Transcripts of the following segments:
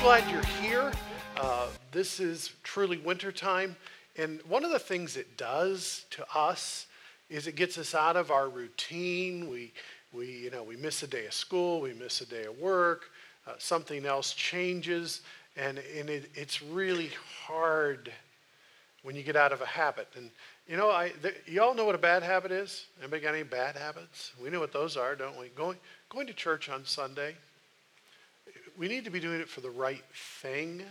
glad you're here. Uh, this is truly wintertime. And one of the things it does to us is it gets us out of our routine. We, we, you know, we miss a day of school, we miss a day of work, uh, something else changes, and, and it, it's really hard when you get out of a habit. And you know, I, the, you all know what a bad habit is? Anybody got any bad habits? We know what those are, don't we? Going, going to church on Sunday. We need to be doing it for the right thing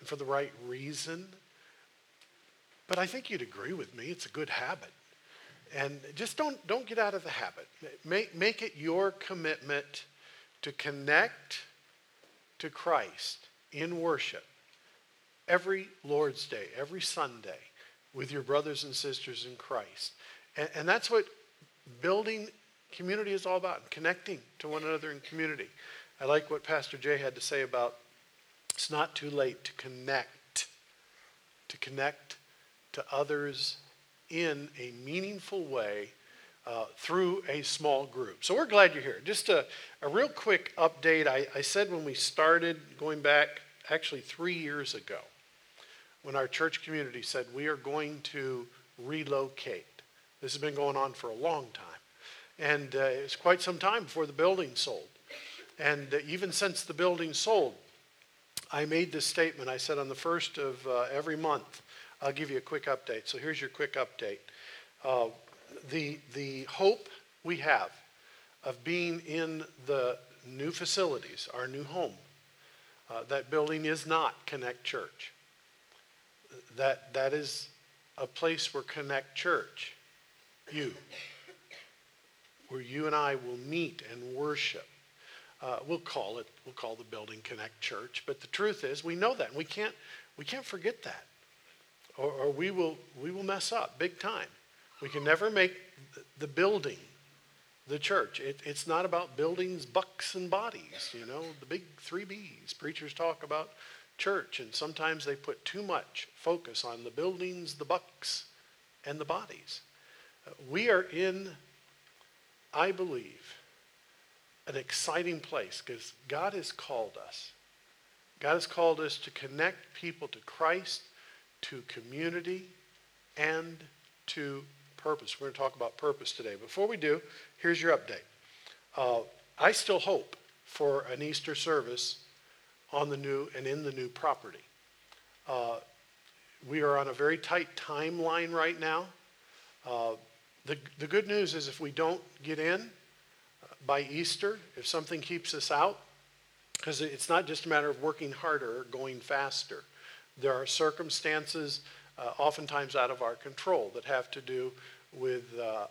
and for the right reason. But I think you'd agree with me, it's a good habit. And just don't, don't get out of the habit. Make, make it your commitment to connect to Christ in worship every Lord's Day, every Sunday with your brothers and sisters in Christ. And, and that's what building community is all about, connecting to one another in community. I like what Pastor Jay had to say about it's not too late to connect, to connect to others in a meaningful way uh, through a small group. So we're glad you're here. Just a, a real quick update. I, I said when we started, going back actually three years ago, when our church community said we are going to relocate. This has been going on for a long time. And uh, it's quite some time before the building sold. And uh, even since the building sold, I made this statement. I said on the first of uh, every month, I'll give you a quick update. So here's your quick update. Uh, the, the hope we have of being in the new facilities, our new home, uh, that building is not Connect Church. That, that is a place where Connect Church, you, where you and I will meet and worship uh, we'll call it, we'll call the building Connect Church. But the truth is, we know that, and we can't, we can't forget that, or, or we will, we will mess up big time. We can never make the building the church. It, it's not about buildings, bucks, and bodies. You know, the big three B's. Preachers talk about church, and sometimes they put too much focus on the buildings, the bucks, and the bodies. Uh, we are in, I believe, an exciting place because God has called us. God has called us to connect people to Christ, to community, and to purpose. We're going to talk about purpose today. Before we do, here's your update. Uh, I still hope for an Easter service on the new and in the new property. Uh, we are on a very tight timeline right now. Uh, the, the good news is if we don't get in, by Easter, if something keeps us out, because it's not just a matter of working harder or going faster. There are circumstances, uh, oftentimes out of our control, that have to do with uh,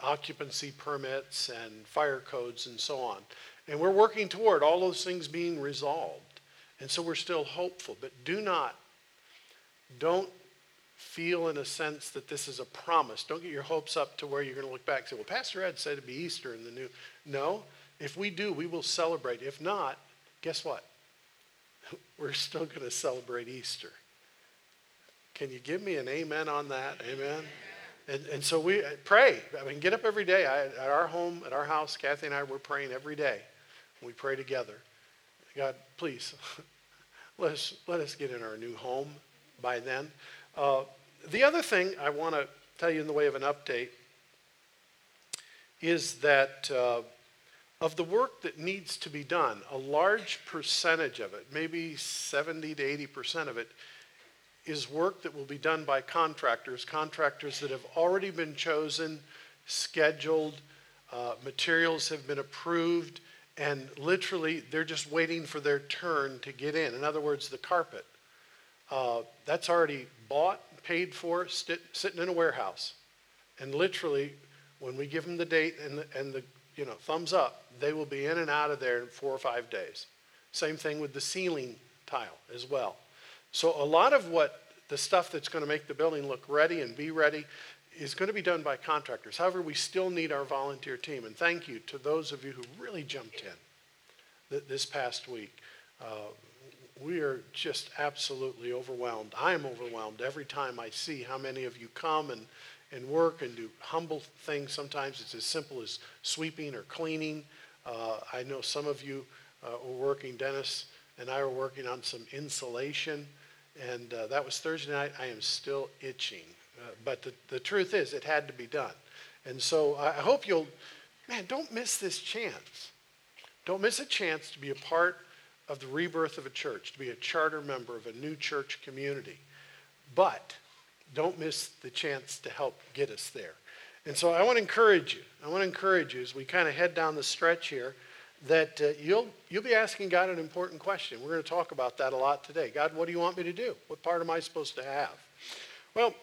occupancy permits and fire codes and so on. And we're working toward all those things being resolved. And so we're still hopeful. But do not, don't feel in a sense that this is a promise. Don't get your hopes up to where you're going to look back and say, well, Pastor Ed said it'd be Easter in the new. No, if we do, we will celebrate. If not, guess what? We're still going to celebrate Easter. Can you give me an amen on that? Amen. And, and so we uh, pray. I mean, get up every day. I, at our home, at our house, Kathy and I, we're praying every day. We pray together. God, please, let us, let us get in our new home by then. Uh, the other thing I want to tell you in the way of an update is that uh, of the work that needs to be done, a large percentage of it, maybe 70 to 80 percent of it, is work that will be done by contractors, contractors that have already been chosen, scheduled, uh, materials have been approved, and literally they're just waiting for their turn to get in. In other words, the carpet. Uh, that's already bought, paid for, sitting in a warehouse. And literally, when we give them the date and the, and the you know, thumbs up, they will be in and out of there in four or five days. Same thing with the ceiling tile as well. So a lot of what the stuff that's going to make the building look ready and be ready is going to be done by contractors. However, we still need our volunteer team. And thank you to those of you who really jumped in this past week. Uh, we are just absolutely overwhelmed. I am overwhelmed every time I see how many of you come and, and work and do humble things. Sometimes it's as simple as sweeping or cleaning. Uh, I know some of you uh, are working. Dennis and I were working on some insulation, and uh, that was Thursday night. I am still itching. Uh, but the, the truth is, it had to be done. And so I hope you'll, man, don't miss this chance. Don't miss a chance to be a part of the rebirth of a church, to be a charter member of a new church community. But don't miss the chance to help get us there. And so I want to encourage you. I want to encourage you as we kind of head down the stretch here that uh, you'll, you'll be asking God an important question. We're going to talk about that a lot today. God, what do you want me to do? What part am I supposed to have? Well,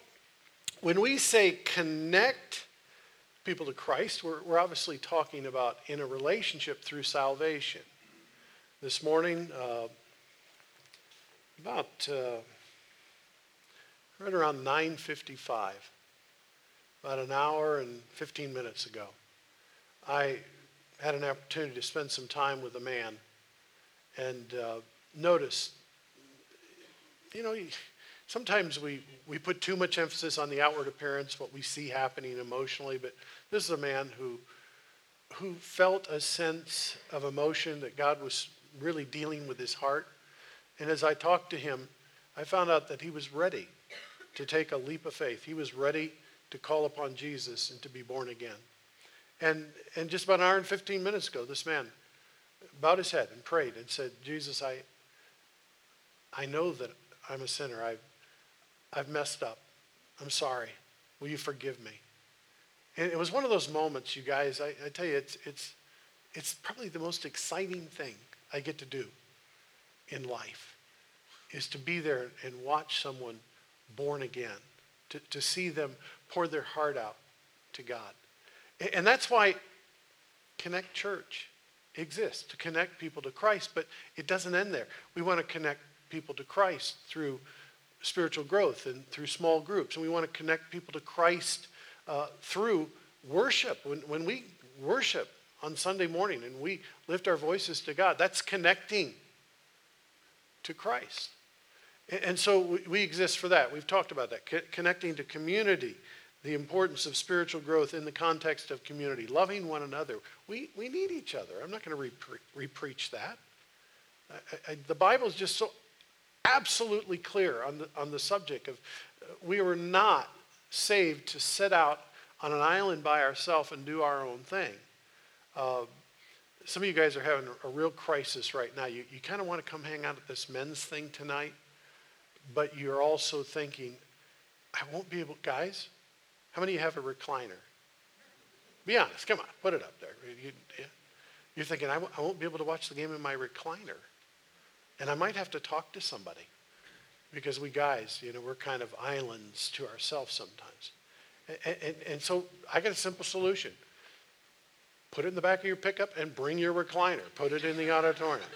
when we say connect people to Christ, we're, we're obviously talking about in a relationship through salvation. This morning, uh, about uh, right around 9.55, about an hour and 15 minutes ago, I had an opportunity to spend some time with a man and uh, you know, sometimes we, we put too much emphasis on the outward appearance, what we see happening emotionally, but this is a man who, who felt a sense of emotion that God was really dealing with his heart. And as I talked to him, I found out that he was ready to take a leap of faith. He was ready to call upon Jesus and to be born again. And, and just about an hour and 15 minutes ago, this man bowed his head and prayed and said, Jesus, I, I know that I'm a sinner. I've, I've messed up. I'm sorry. Will you forgive me? And it was one of those moments, you guys, I, I tell you, it's, it's, it's probably the most exciting thing I get to do in life is to be there and watch someone born again, to, to see them pour their heart out to God. And that's why Connect Church exists, to connect people to Christ, but it doesn't end there. We want to connect people to Christ through spiritual growth and through small groups. And we want to connect people to Christ uh, through worship. When, when we worship on Sunday morning and we lift our voices to God, that's connecting to Christ. And, so we, exist for that. We've talked about that, co- connecting to community the importance of spiritual growth in the context of community, loving one another. We, we need each other. I'm not going to re- preach that. I, I, the Bible is just so absolutely clear on the, on the subject of uh, we were not saved to set out on an island by ourselves and do our own thing. Uh, some of you guys are having a real crisis right now. You, you kind of want to come hang out at this men's thing tonight, but you're also thinking, I won't be able, guys, how many of you have a recliner? Be honest. Come on, put it up there. You, are thinking, I w- I won't be able to watch the game in my recliner. And I might have to talk to somebody because we guys, you know, we're kind of islands to ourselves sometimes. And, and, and, so I got a simple solution. Put it in the back of your pickup and bring your recliner. Put it in the auditorium.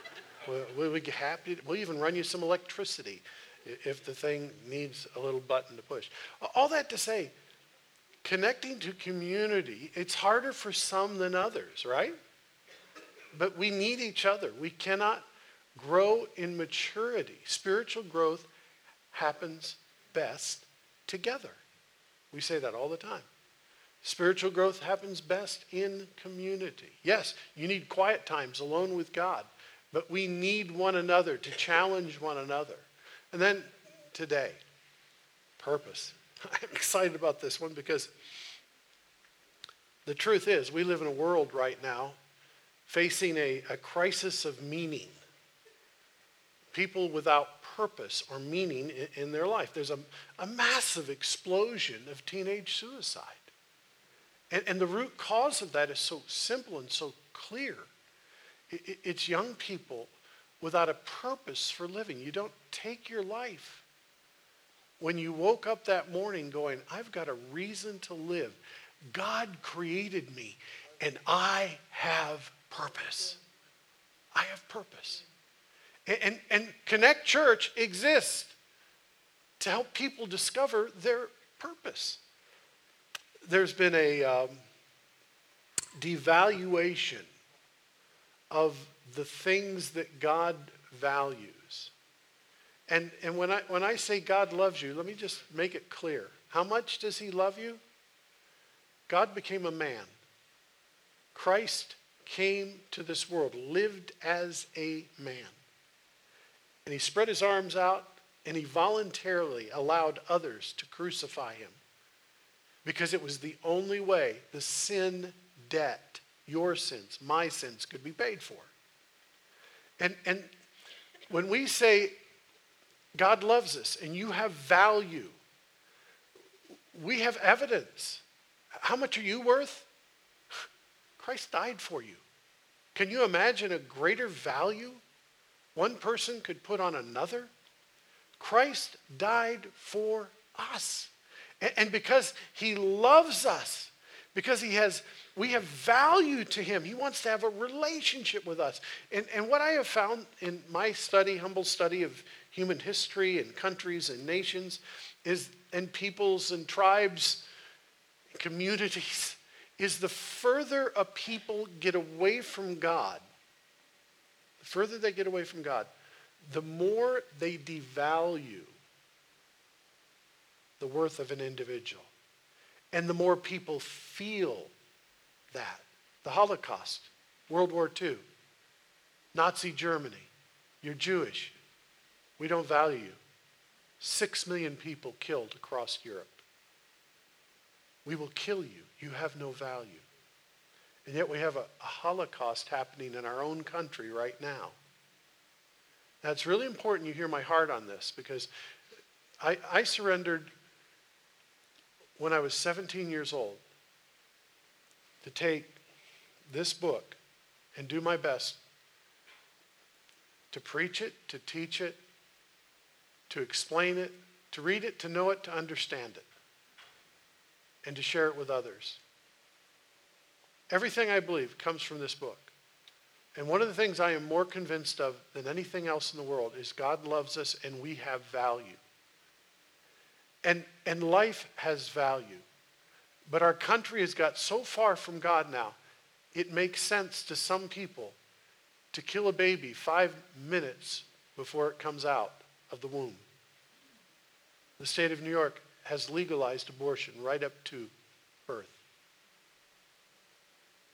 we'll, we'll, be happy. We'll even run you some electricity if the thing needs a little button to push. All that to say, connecting to community, it's harder for some than others, right? But we need each other. We cannot grow in maturity. Spiritual growth happens best together. We say that all the time. Spiritual growth happens best in community. Yes, you need quiet times alone with God, but we need one another to challenge one another. And then today, purpose. I'm excited about this one because the truth is, we live in a world right now facing a, a crisis of meaning. People without purpose or meaning in, in their life. There's a, a, massive explosion of teenage suicide. And, and, the root cause of that is so simple and so clear. It, it's young people without a purpose for living. You don't take your life when you woke up that morning going, I've got a reason to live. God created me and I have purpose. I have purpose. And, and, and, Connect Church exists to help people discover their purpose. There's been a um, devaluation of the things that God values. And, and when, I, when I say God loves you, let me just make it clear. How much does he love you? God became a man. Christ came to this world, lived as a man. and he spread his arms out and he voluntarily allowed others to crucify him because it was the only way the sin debt, your sins, my sins, could be paid for. And, and when we say God loves us and you have value, we have evidence. How much are you worth? Christ died for you. Can you imagine a greater value one person could put on another? Christ died for us. And because he loves us, because he has, we have value to him, he wants to have a relationship with us. And, and what I have found in my study, humble study of human history and countries and nations, is and peoples and tribes, communities, is the further a people get away from God, the further they get away from God, the more they devalue the worth of an individual. And the more people feel that. The Holocaust, World War II, Nazi Germany, you're Jewish, we don't value you. Six million people killed across Europe. We will kill you. You have no value. And yet we have a, a Holocaust happening in our own country right now. Now, it's really important you hear my heart on this because I, I surrendered when I was 17 years old to take this book and do my best to preach it, to teach it, to explain it, to read it, to know it, to understand it, and to share it with others. Everything I believe comes from this book. And one of the things I am more convinced of than anything else in the world is God loves us and we have value. And, and life has value. But our country has got so far from God now, it makes sense to some people to kill a baby five minutes before it comes out of the womb. The state of New York has legalized abortion right up to birth.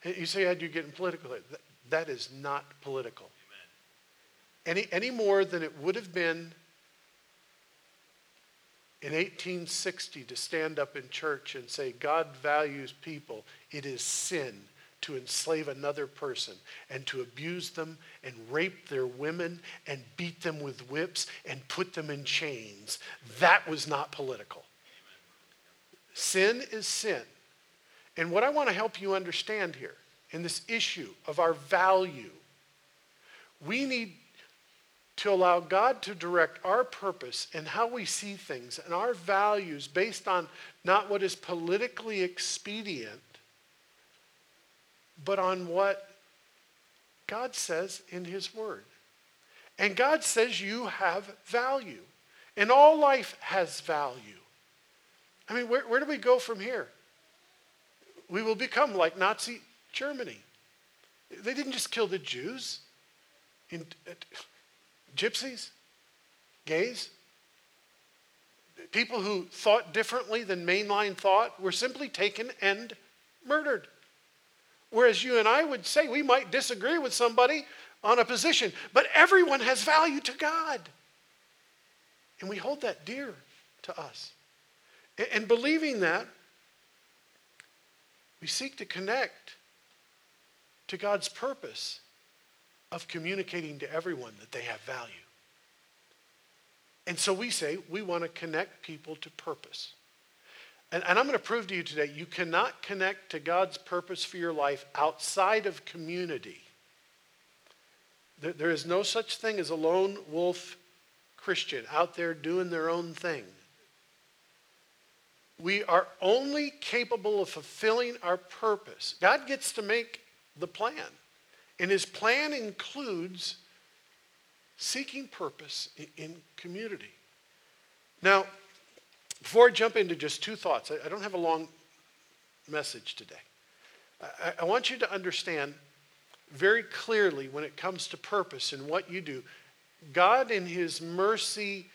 You say, Ed, you get in political. That is not political. Any, any more than it would have been in 1860 to stand up in church and say, God values people. It is sin to enslave another person and to abuse them and rape their women and beat them with whips and put them in chains. That was not political. Sin is sin. And what I want to help you understand here in this issue of our value, we need to allow God to direct our purpose and how we see things and our values based on not what is politically expedient, but on what God says in His Word. And God says you have value. And all life has value. I mean, where, where do we go from here? We will become like Nazi Germany. They didn't just kill the Jews, in, gypsies, gays, people who thought differently than mainline thought were simply taken and murdered. Whereas you and I would say we might disagree with somebody on a position, but everyone has value to God. And we hold that dear to us. And believing that, we seek to connect to God's purpose of communicating to everyone that they have value. And so we say we want to connect people to purpose. And, and, I'm going to prove to you today you cannot connect to God's purpose for your life outside of community. There, there is no such thing as a lone wolf Christian out there doing their own thing. We are only capable of fulfilling our purpose. God gets to make the plan. And his plan includes seeking purpose in community. Now, before I jump into just two thoughts, I don't have a long message today. I, want you to understand very clearly when it comes to purpose and what you do, God, in His mercy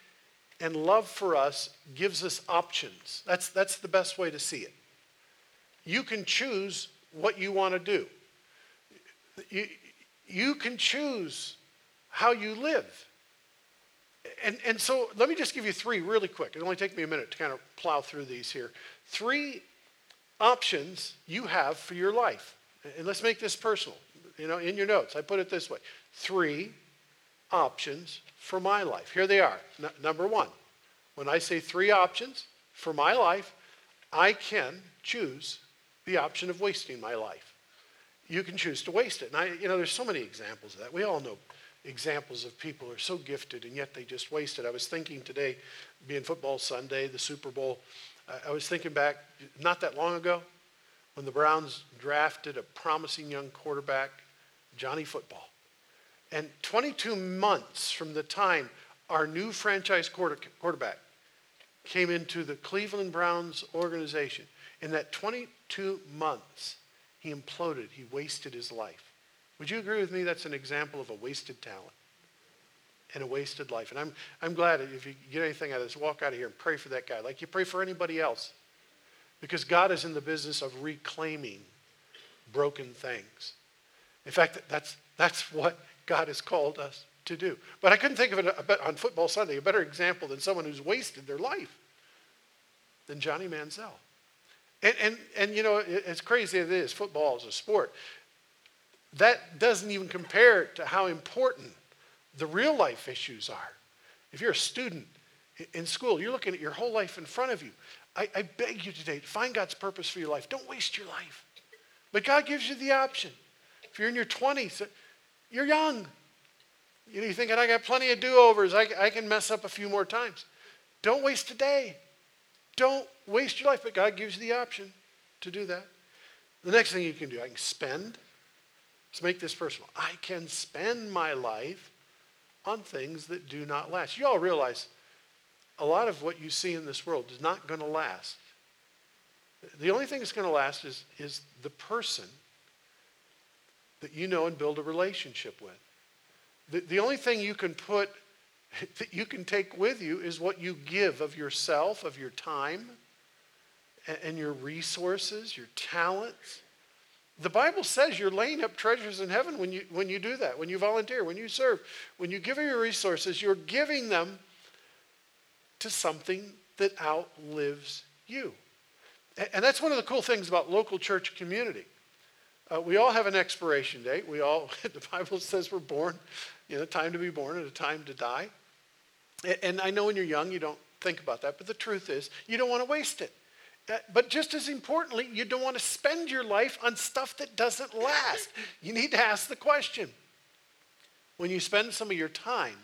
and love for us, gives us options. That's, that's the best way to see it. You can choose what you want to do. You, you can choose how you live. and, and so let me just give you three really quick. It'll only take me a minute to kind of plow through these here. Three options you have for your life. And let's make this personal. You know, in your notes, I put it this way three options for my life. Here they are. N- number one, when I say three options for my life, I can choose the option of wasting my life. You can choose to waste it. And I, you know, there's so many examples of that. We all know examples of people who are so gifted and yet they just waste it. I was thinking today, being football Sunday, the Super Bowl, uh, I was thinking back not that long ago when the Browns drafted a promising young quarterback, Johnny Football. And 22 months from the time our new franchise quarter, quarterback came into the Cleveland Browns organization, in that 22 months, he imploded. He wasted his life. Would you agree with me that's an example of a wasted talent and a wasted life? And I'm, I'm glad if you get anything out of this, walk out of here and pray for that guy like you pray for anybody else. Because God is in the business of reclaiming broken things. In fact, that's, that's what God has called us to do. But I couldn't think of it on Football Sunday, a better example than someone who's wasted their life than Johnny Manziel. And, and, and you know, as crazy as it is, football is a sport that doesn't even compare to how important the real life issues are. If you're a student in school, you're looking at your whole life in front of you. I, I beg you today find God's purpose for your life. Don't waste your life. But God gives you the option. If you're in your 20s, uh, you're young. You're thinking, I got plenty of do overs. I, I can mess up a few more times. Don't waste a day. Don't waste your life. But God gives you the option to do that. The next thing you can do, I can spend Let's make this personal. I can spend my life on things that do not last. You all realize a lot of what you see in this world is not going to last. The only thing that's going to last is, is the person that you know and build a relationship with. The, the only thing you can put, that you can take with you is what you give of yourself, of your time, and, your resources, your talents. The Bible says you're laying up treasures in heaven when you, when you do that, when you volunteer, when you serve, when you give your resources, you're giving them to something that outlives you. And that's one of the cool things about local church community. Uh, we all have an expiration date. We all, the Bible says we're born, you know, time to be born and a time to die. And I know when you're young, you don't think about that, but the truth is, you don't want to waste it. Uh, but just as importantly, you don't want to spend your life on stuff that doesn't last. You need to ask the question when you spend some of your time,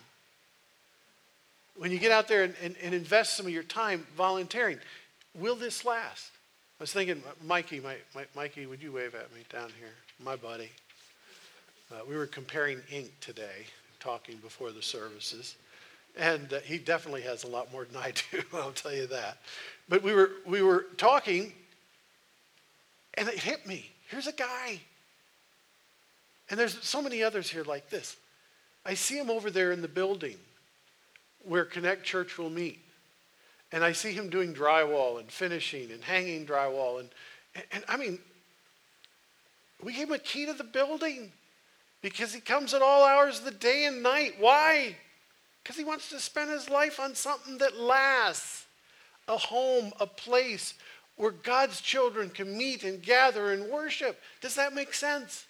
when you get out there and, and, and invest some of your time volunteering, will this last? I was thinking, Mikey, my, my, Mikey, would you wave at me down here? My buddy. Uh, we were comparing ink today, talking before the services. And uh, he definitely has a lot more than I do, I'll tell you that. But we were, we were talking, and it hit me. Here's a guy. And there's so many others here like this. I see him over there in the building where Connect Church will meet. And I see him doing drywall and finishing and hanging drywall. And, and, and I mean, we gave him a key to the building because he comes at all hours of the day and night. Why? Because he wants to spend his life on something that lasts a home, a place where God's children can meet and gather and worship. Does that make sense?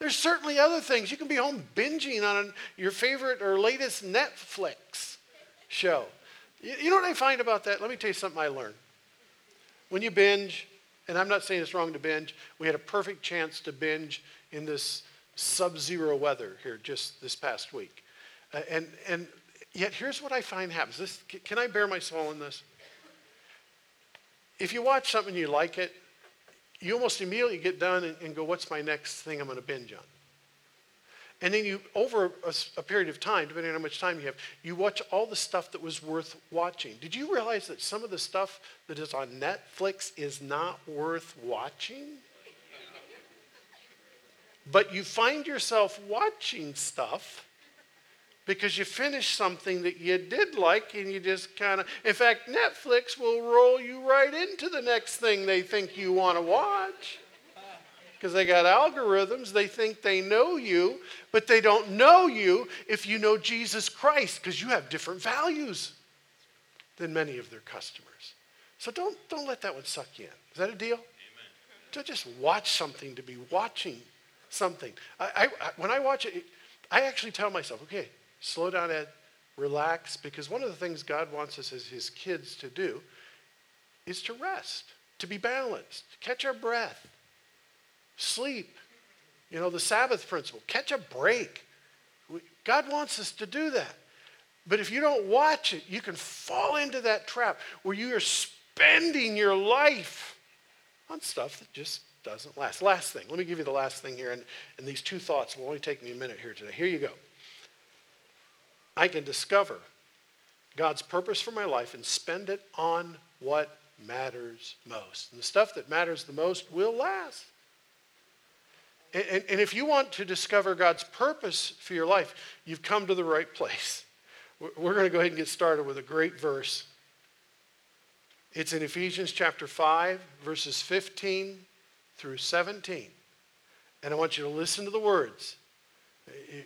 There's certainly other things. You can be home binging on your favorite or latest Netflix show. You know what I find about that? Let me tell you something I learned. When you binge, and I'm not saying it's wrong to binge, we had a perfect chance to binge in this sub zero weather here just this past week. Uh, and, and yet, here's what I find happens. This, can I bear my soul in this? If you watch something you like it, you almost immediately get done and, and go, What's my next thing I'm going to binge on? And then you, over a, a, period of time, depending on how much time you have, you watch all the stuff that was worth watching. Did you realize that some of the stuff that is on Netflix is not worth watching? But you find yourself watching stuff because you finished something that you did like and you just kind of in fact netflix will roll you right into the next thing they think you want to watch because they got algorithms. They think they know you, but they don't know you if you know Jesus Christ because you have different values than many of their customers. So don't, don't let that one suck you in. Is that a deal? Amen. Don't just watch something to be watching something. I, I, when I watch it, I actually tell myself, okay, slow down, Ed, relax, because one of the things God wants us as his kids to do is to rest, to be balanced, catch our breath, sleep. You know, the Sabbath principle, catch a break. God wants us to do that. But if you don't watch it, you can fall into that trap where you are spending your life on stuff that just doesn't last. Last thing, let me give you the last thing here, and, and these two thoughts will only take me a minute here today. Here you go. I can discover God's purpose for my life and spend it on what matters most. And the stuff that matters the most will last. And, and, and, if you want to discover God's purpose for your life, you've come to the right place. We're going to go ahead and get started with a great verse. It's in Ephesians chapter 5, verses 15 through 17. And I want you to listen to the words.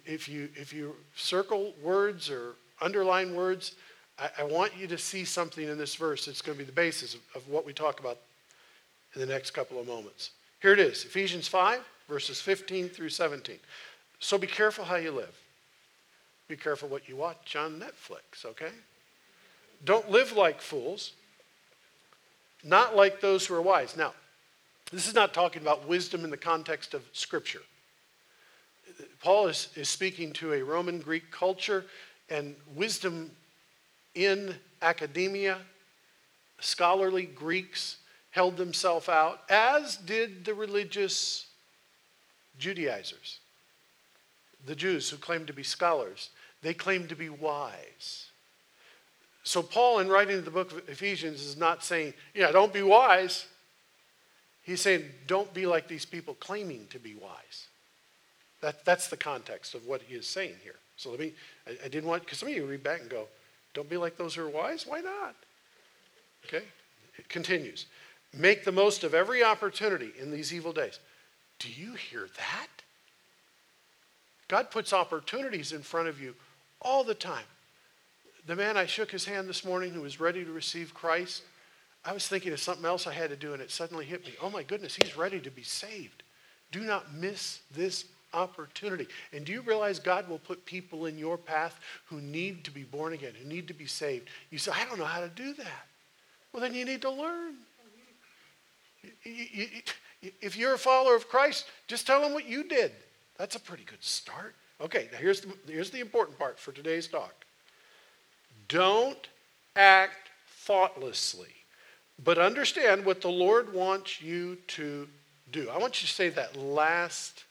If you, if you circle words or underline words, I, I want you to see something in this verse that's going to be the basis of, of what we talk about in the next couple of moments. Here it is Ephesians 5, verses 15 through 17. So be careful how you live. Be careful what you watch on Netflix, okay? Don't live like fools, not like those who are wise. Now, this is not talking about wisdom in the context of Scripture. Paul is, is speaking to a Roman Greek culture, and wisdom in academia, scholarly Greeks held themselves out, as did the religious Judaizers, the Jews who claimed to be scholars. They claimed to be wise. So, Paul, in writing the book of Ephesians, is not saying, yeah, don't be wise. He's saying, don't be like these people claiming to be wise. That, that's the context of what he is saying here. So let me, I, I didn't want, because some of you read back and go, don't be like those who are wise? Why not? Okay? It continues. Make the most of every opportunity in these evil days. Do you hear that? God puts opportunities in front of you all the time. The man I shook his hand this morning who was ready to receive Christ, I was thinking of something else I had to do, and it suddenly hit me. Oh my goodness, he's ready to be saved. Do not miss this opportunity. And do you realize God will put people in your path who need to be born again, who need to be saved? You say, I don't know how to do that. Well, then you need to learn. If you're a follower of Christ, just tell them what you did. That's a pretty good start. Okay, now here's the, here's the important part for today's talk. Don't act thoughtlessly, but understand what the Lord wants you to do. I want you to say that last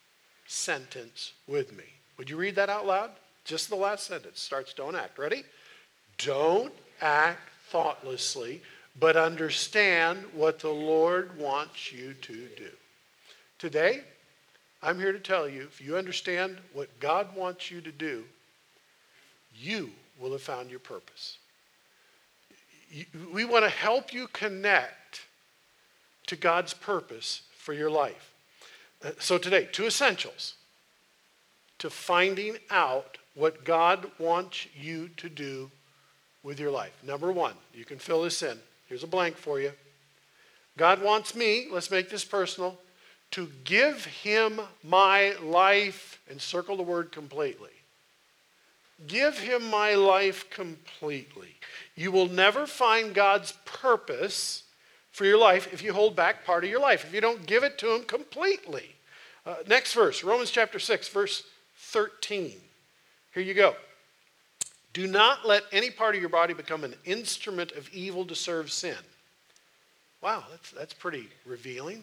sentence with me. Would you read that out loud? Just the last sentence starts don't act. Ready? Don't act thoughtlessly, but understand what the Lord wants you to do. Today, I'm here to tell you if you understand what God wants you to do, you will have found your purpose. We want to help you connect to God's purpose for your life. So, today, two essentials to finding out what God wants you to do with your life. Number one, you can fill this in. Here's a blank for you. God wants me, let's make this personal, to give him my life, and circle the word completely. Give him my life completely. You will never find God's purpose for your life if you hold back part of your life, if you don't give it to Him completely. Uh, next verse, Romans chapter 6, verse 13. Here you go. Do not let any part of your body become an instrument of evil to serve sin. Wow, that's, that's pretty revealing.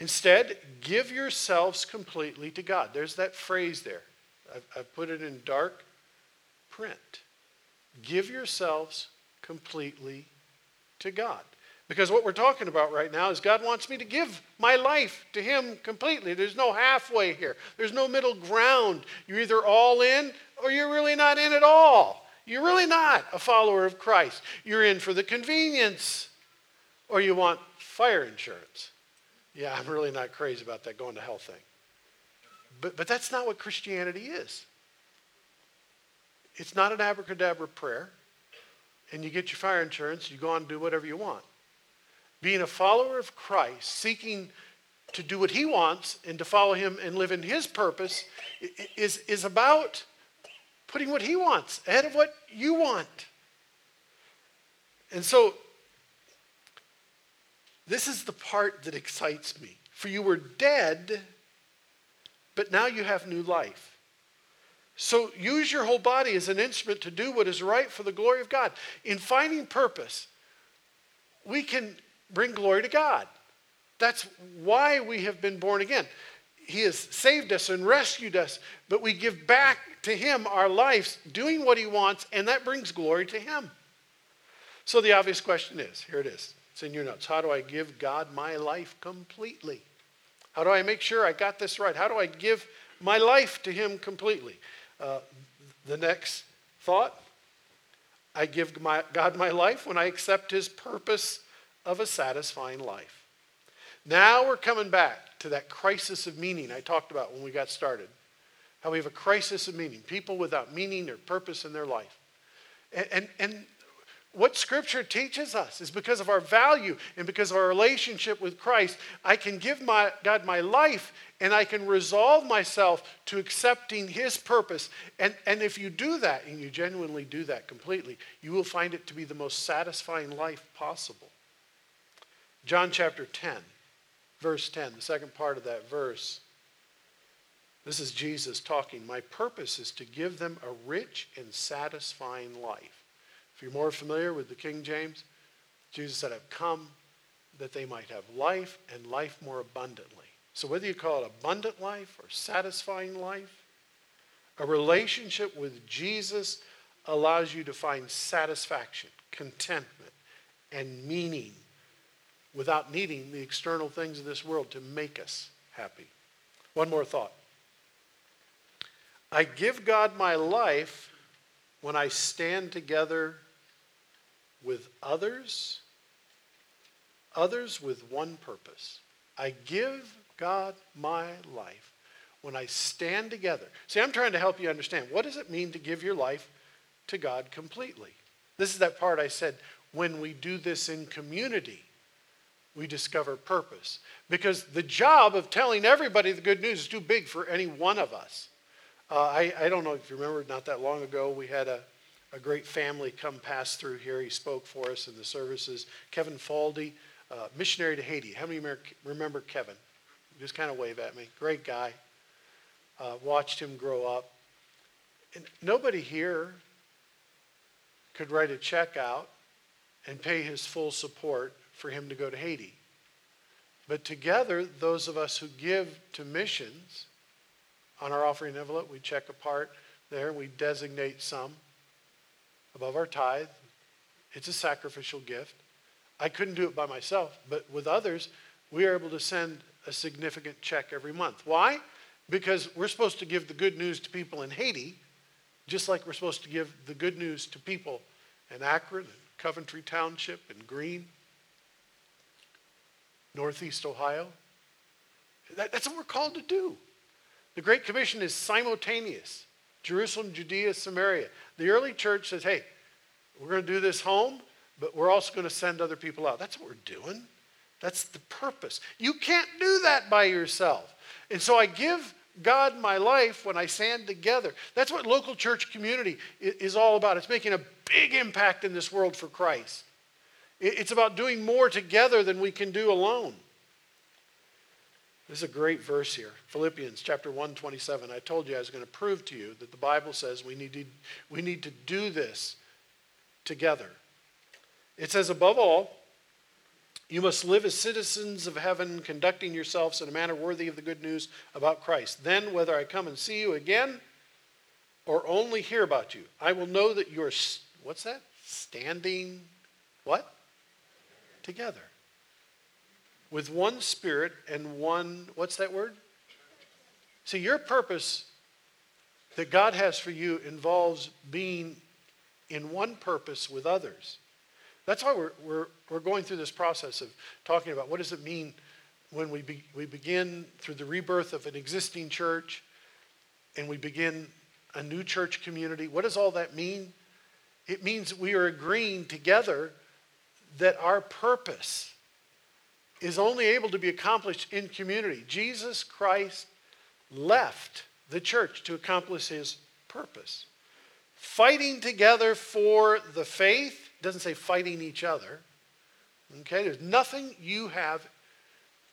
Instead, give yourselves completely to God. There's that phrase there. I've, I've put it in dark print. Give yourselves completely to God. Because what we're talking about right now is God wants me to give my life to Him completely. There's no halfway here, there's no middle ground. You're either all in or you're really not in at all. You're really not a follower of Christ. You're in for the convenience or you want fire insurance. yeah, I'm really not crazy about that going to hell thing. But, but that's not what Christianity is. It's not an abracadabra prayer, and you get your fire insurance, you go on and do whatever you want. Being a follower of Christ, seeking to do what he wants and to follow him and live in his purpose, is, is about putting what he wants ahead of what you want. And so, this is the part that excites me. For you were dead, but now you have new life. So use your whole body as an instrument to do what is right for the glory of God. In finding purpose, we can bring glory to God. That's why we have been born again. He has saved us and rescued us, but we give back to Him our lives doing what He wants, and that brings glory to Him. So the obvious question is here it is. It's in your notes. How do I give God my life completely? How do I make sure I got this right? How do I give my life to Him completely? Uh, the next thought I give my, God my life when I accept His purpose of a satisfying life. Now we're coming back to that crisis of meaning I talked about when we got started. How we have a crisis of meaning, people without meaning or purpose in their life. And, and, and what Scripture teaches us is because of our value and because of our relationship with Christ, I can give my, God my life and I can resolve myself to accepting His purpose. And, and if you do that, and you genuinely do that completely, you will find it to be the most satisfying life possible. John chapter 10, verse 10, the second part of that verse. This is Jesus talking. My purpose is to give them a rich and satisfying life. If you're more familiar with the King James, Jesus said, I've come that they might have life and life more abundantly. So whether you call it abundant life or satisfying life, a relationship with Jesus allows you to find satisfaction, contentment, and meaning without needing the external things of this world to make us happy. One more thought. I give God my life when I stand together with others, others with one purpose. I give God my life when I stand together. See, I'm trying to help you understand what does it mean to give your life to God completely? This is that part I said when we do this in community, we discover purpose. Because the job of telling everybody the good news is too big for any one of us. Uh, I, I don't know if you remember, not that long ago, we had a, a great family come pass through here. He spoke for us in the services. Kevin Faldy, uh, missionary to Haiti. How many remember Kevin? Just kind of wave at me. Great guy. Uh, watched him grow up. And nobody here could write a check out and pay his full support for him to go to Haiti. But together, those of us who give to missions on our offering envelope, we check a part there, we designate some above our tithe. It's a sacrificial gift. I couldn't do it by myself, but with others, we are able to send a significant check every month. Why? Because we're supposed to give the good news to people in Haiti, just like we're supposed to give the good news to people in Akron and Coventry Township and Green, Northeast Ohio. That, that's what we're called to do. The Great Commission is simultaneous. Jerusalem, Judea, Samaria. The early church says, hey, we're going to do this home, but we're also going to send other people out. That's what we're doing. That's the purpose. You can't do that by yourself. And so I give God my life when I stand together. That's what local church community is all about. It's making a big impact in this world for Christ. It's about doing more together than we can do alone. This is a great verse here. Philippians chapter 1, 27. I told you I was going to prove to you that the Bible says we need to, we need to do this together. It says, above all, you must live as citizens of heaven, conducting yourselves in a manner worthy of the good news about Christ. Then, whether I come and see you again or only hear about you, I will know that you're, what's that? Standing, what? Together with one spirit and one, what's that word? See, your purpose that God has for you involves being in one purpose with others. That's why we're, we're, we're going through this process of talking about what does it mean when we, be, we begin through the rebirth of an existing church and we begin a new church community, what does all that mean? It means we are agreeing together that our purpose is only able to be accomplished in community. Jesus Christ left the church to accomplish his purpose. Fighting together for the faith doesn't say fighting each other. Okay, there's nothing you have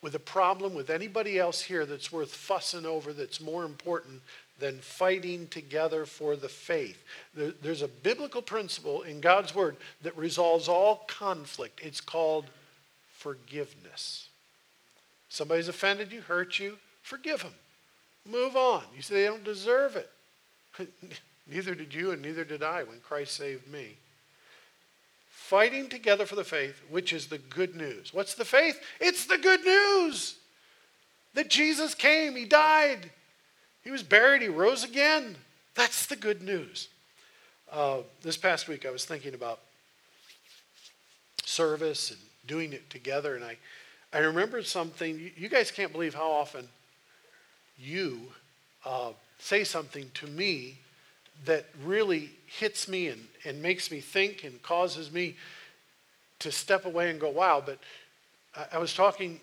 with a problem with anybody else here that's worth fussing over that's more important than fighting together for the faith. There, there's a biblical principle in God's word that resolves all conflict. It's called forgiveness. Somebody's offended you, hurt you, forgive them. Move on. You say they don't deserve it. neither did you, and neither did I when Christ saved me. Fighting together for the faith, which is the good news. What's the faith? It's the good news that Jesus came, He died, He was buried, He rose again. That's the good news. Uh, this past week, I was thinking about service and doing it together, and I, I remembered something. You, guys can't believe how often you uh, say something to me that really hits me and, and makes me think and causes me to step away and go, wow. But I, I was talking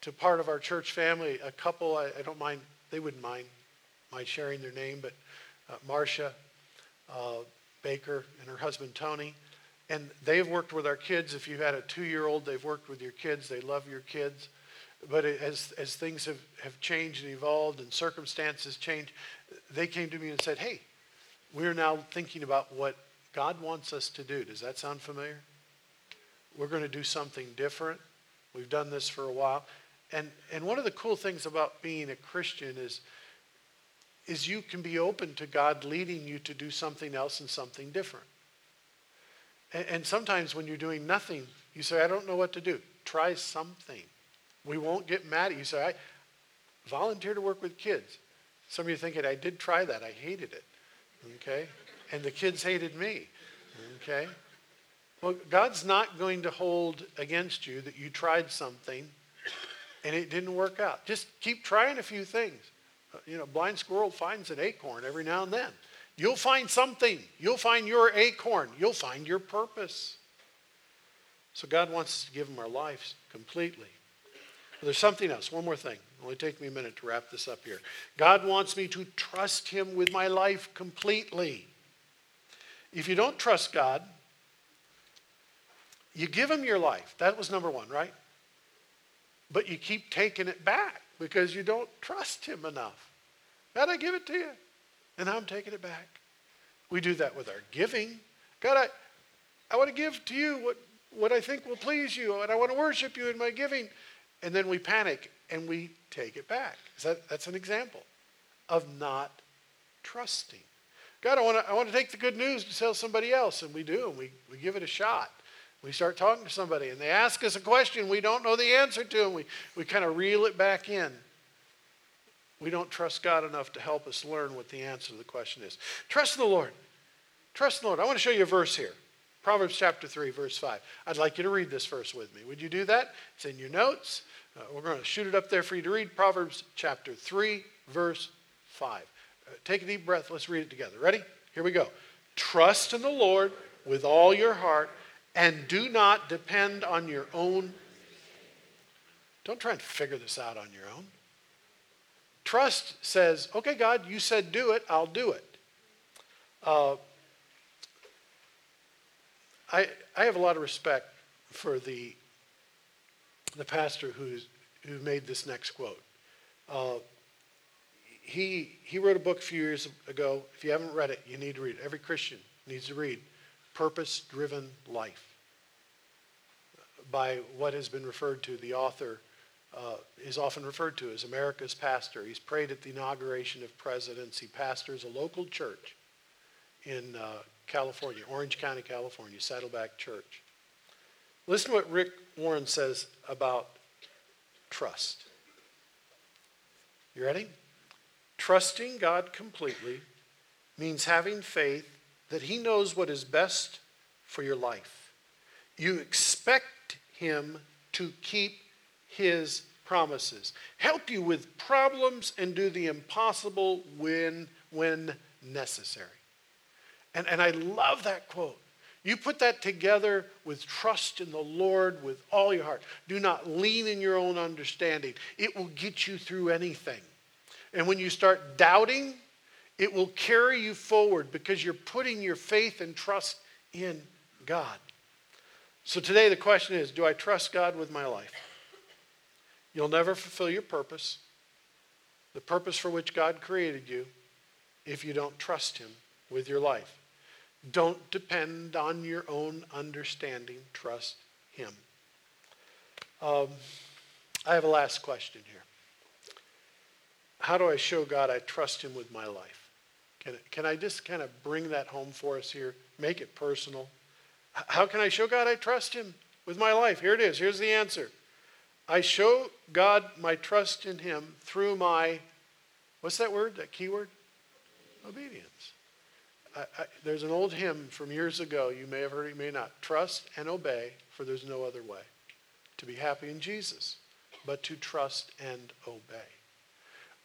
to part of our church family, a couple, I, I don't mind, they wouldn't mind my sharing their name, but uh, Marcia uh, Baker and her husband Tony. And they've worked with our kids. If you've had a two year old, they've worked with your kids. They love your kids. But as, as things have, have changed and evolved and circumstances change, they came to me and said, Hey, we're now thinking about what God wants us to do. Does that sound familiar? We're going to do something different. We've done this for a while. And, and one of the cool things about being a Christian is, is you can be open to God leading you to do something else and something different. And, and sometimes when you're doing nothing, you say, I don't know what to do. Try something. We won't get mad at you. Say, I volunteer to work with kids. Some of you are thinking, I did try that. I hated it. Okay? And the kids hated me. Okay? Well, God's not going to hold against you that you tried something and it didn't work out. Just keep trying a few things. Uh, you know, blind squirrel finds an acorn every now and then. You'll find something. You'll find your acorn. You'll find your purpose. So God wants us to give him our lives completely. But there's something else. One more thing. It'll only take me a minute to wrap this up here. God wants me to trust him with my life completely. If you don't trust God, you give him your life. That was number one, right? But you keep taking it back because you don't trust him enough. God, I give it to you. And I'm taking it back. We do that with our giving. God, I, I want to give to you what, what I think will please you, and I want to worship you in my giving. And then we panic and we take it back. That, that's an example of not trusting. God, I want to I want to take the good news to tell somebody else, and we do, and we, we give it a shot. We start talking to somebody, and they ask us a question we don't know the answer to, and we, we kind of reel it back in. We don't trust God enough to help us learn what the answer to the question is. Trust the Lord. Trust the Lord. I want to show you a verse here. Proverbs chapter 3, verse 5. I'd like you to read this verse with me. Would you do that? It's in your notes. Uh, we're going to shoot it up there for you to read. Proverbs chapter 3, verse 5. Uh, take a deep breath. Let's read it together. Ready? Here we go. Trust in the Lord with all your heart and do not depend on your own. Don't try and figure this out on your own. Trust says, okay, God, you said do it, I'll do it. Uh, I, I have a lot of respect for the, the pastor who's, who made this next quote. Uh, he, he wrote a book a few years ago. If you haven't read it, you need to read it. Every Christian needs to read Purpose Driven Life by what has been referred to, the author uh, is often referred to as America's pastor. He's prayed at the inauguration of presidents. He pastors a local church in uh, California, Orange County, California, Saddleback Church. Listen to what Rick Warren says about trust. You ready? Trusting God completely means having faith that He knows what is best for your life. You expect Him to keep his promises, help you with problems, and do the impossible when, when necessary. And, and I love that quote. You put that together with trust in the Lord with all your heart. Do not lean in your own understanding. It will get you through anything. And when you start doubting, it will carry you forward because you're putting your faith and trust in God. So today the question is do I trust God with my life? You'll never fulfill your purpose, the purpose for which God created you, if you don't trust Him with your life. Don't depend on your own understanding. Trust Him. Um, I have a last question here. How do I show God I trust Him with my life? Can, can I just kind of bring that home for us here? Make it personal. How can I show God I trust Him with my life? Here it is. Here's the answer. I show God my trust in Him through my, what's that word, that key word? Obedience. I, I, there's an old hymn from years ago. You may have heard it, you may not. Trust and obey, for there's no other way. To be happy in Jesus, but to trust and obey.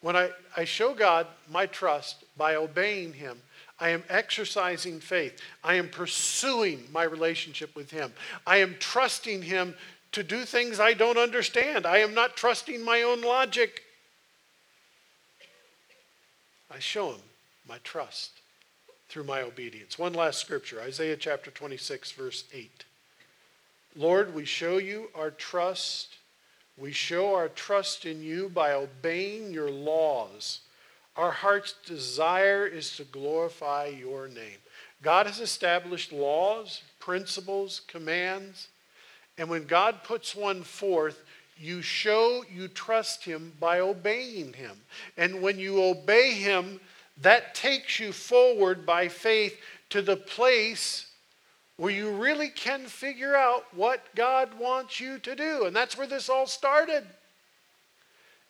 When I, I show God my trust by obeying Him, I am exercising faith. I am pursuing my relationship with Him. I am trusting Him to do things I don't understand. I am not trusting my own logic. I show Him my trust through my obedience. One last scripture Isaiah chapter 26, verse 8. Lord, we show you our trust. We show our trust in you by obeying your laws. Our heart's desire is to glorify your name. God has established laws, principles, commands, and when God puts one forth, you show you trust him by obeying him. And when you obey him, that takes you forward by faith to the place where you really can figure out what God wants you to do. And that's where this all started.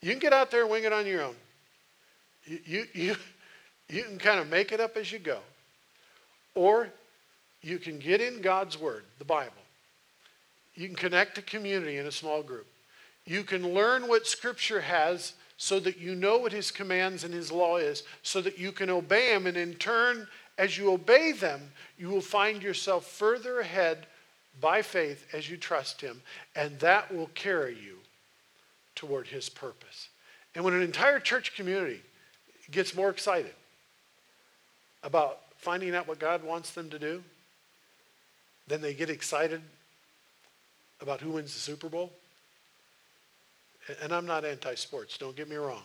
You can get out there and wing it on your own. You, you, you, can kind of make it up as you go. Or you can get in God's Word, the Bible. You can connect to community in a small group. You can learn what Scripture has so that you know what his commands and his law is, so that you can obey him. And in turn, as you obey them, you will find yourself further ahead by faith as you trust him, and that will carry you toward his purpose. And when an entire church community gets more excited about finding out what God wants them to do, then they get excited about who wins the Super Bowl and I'm not anti sports, don't get me wrong.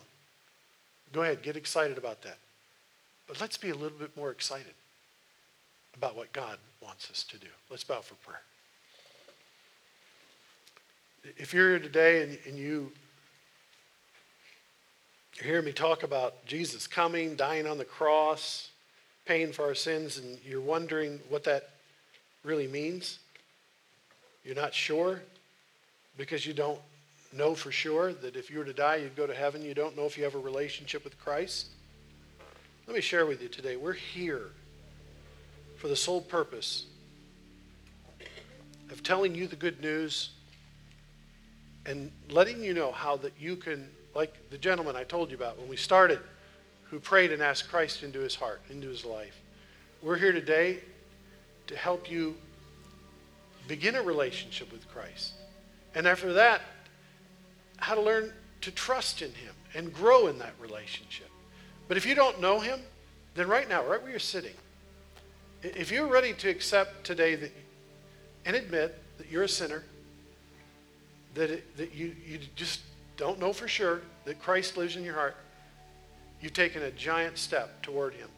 Go ahead, get excited about that. But let's be a little bit more excited about what God wants us to do. Let's bow for prayer. If you're here today and, and you you're hearing me talk about Jesus coming, dying on the cross, paying for our sins, and you're wondering what that really means, you're not sure because you don't know for sure that if you were to die, you'd go to heaven. You don't know if you have a relationship with Christ. Let me share with you today. We're here for the sole purpose of telling you the good news and letting you know how that you can, like the gentleman I told you about when we started, who prayed and asked Christ into his heart, into his life. We're here today to help you begin a relationship with Christ. And after that, how to learn to trust in Him and grow in that relationship. But if you don't know Him, then right now, right where you're sitting, if you're ready to accept today that, and admit that you're a sinner, that, it, that you, you just don't know for sure that Christ lives in your heart, you've taken a giant step toward Him.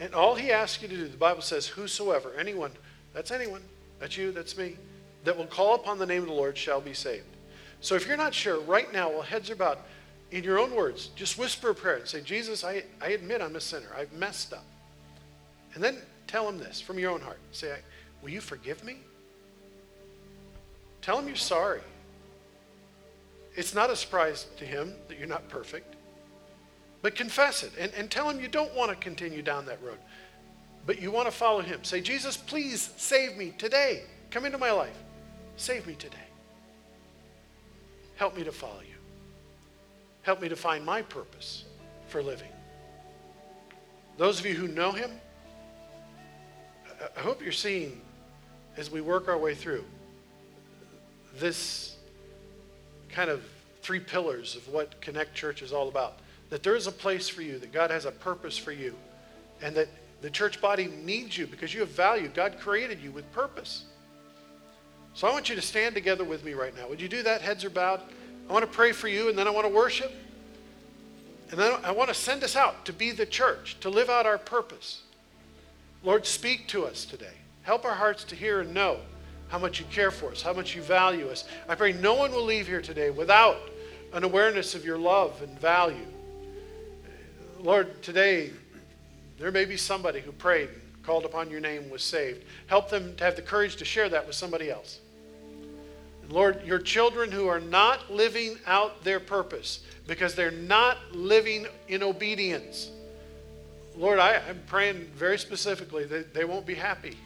And all He asks you to do, the Bible says, whosoever, anyone, that's anyone, that's you, that's me, that will call upon the name of the Lord shall be saved. So if you're not sure, right now, while heads are bowed, in your own words, just whisper a prayer and say, Jesus, I, I admit I'm a sinner. I've messed up. And then tell him this from your own heart. Say, Will you forgive me? Tell him you're sorry. It's not a surprise to him that you're not perfect. But confess it and, and tell him you don't want to continue down that road, but you want to follow him. Say, Jesus, please save me today. Come into my life. Save me today. help me to follow you. Help me to find my purpose for living. Those of you who know him, I hope you're seeing as we work our way through this kind of three pillars of what Connect Church is all about. That there is a place for you, that God has a purpose for you, and that the church body needs you because you have value. God created you with purpose. So I want you to stand together with me right now. Would you do that? Heads are bowed. I want to pray for you, and then I want to worship. And then I want to send us out to be the church, to live out our purpose. Lord, speak to us today. Help our hearts to hear and know how much you care for us, how much you value us. I pray no one will leave here today without an awareness of your love and value. Lord, today there may be somebody who prayed, called upon your name, was saved. Help them to have the courage to share that with somebody else. Lord, your children who are not living out their purpose because they're not living in obedience. Lord, I, am praying very specifically that they won't be happy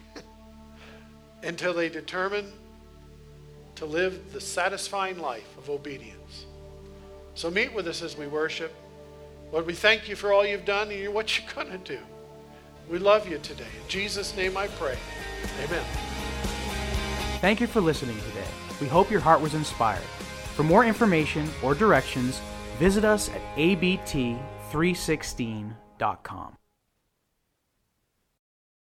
until they determine to live the satisfying life of obedience. So meet with us as we worship. Lord, we thank you for all you've done and what you're going to do. We love you today. In Jesus' name I pray. Amen. Thank you for listening today. We hope your heart was inspired. For more information or directions, visit us at abt316.com.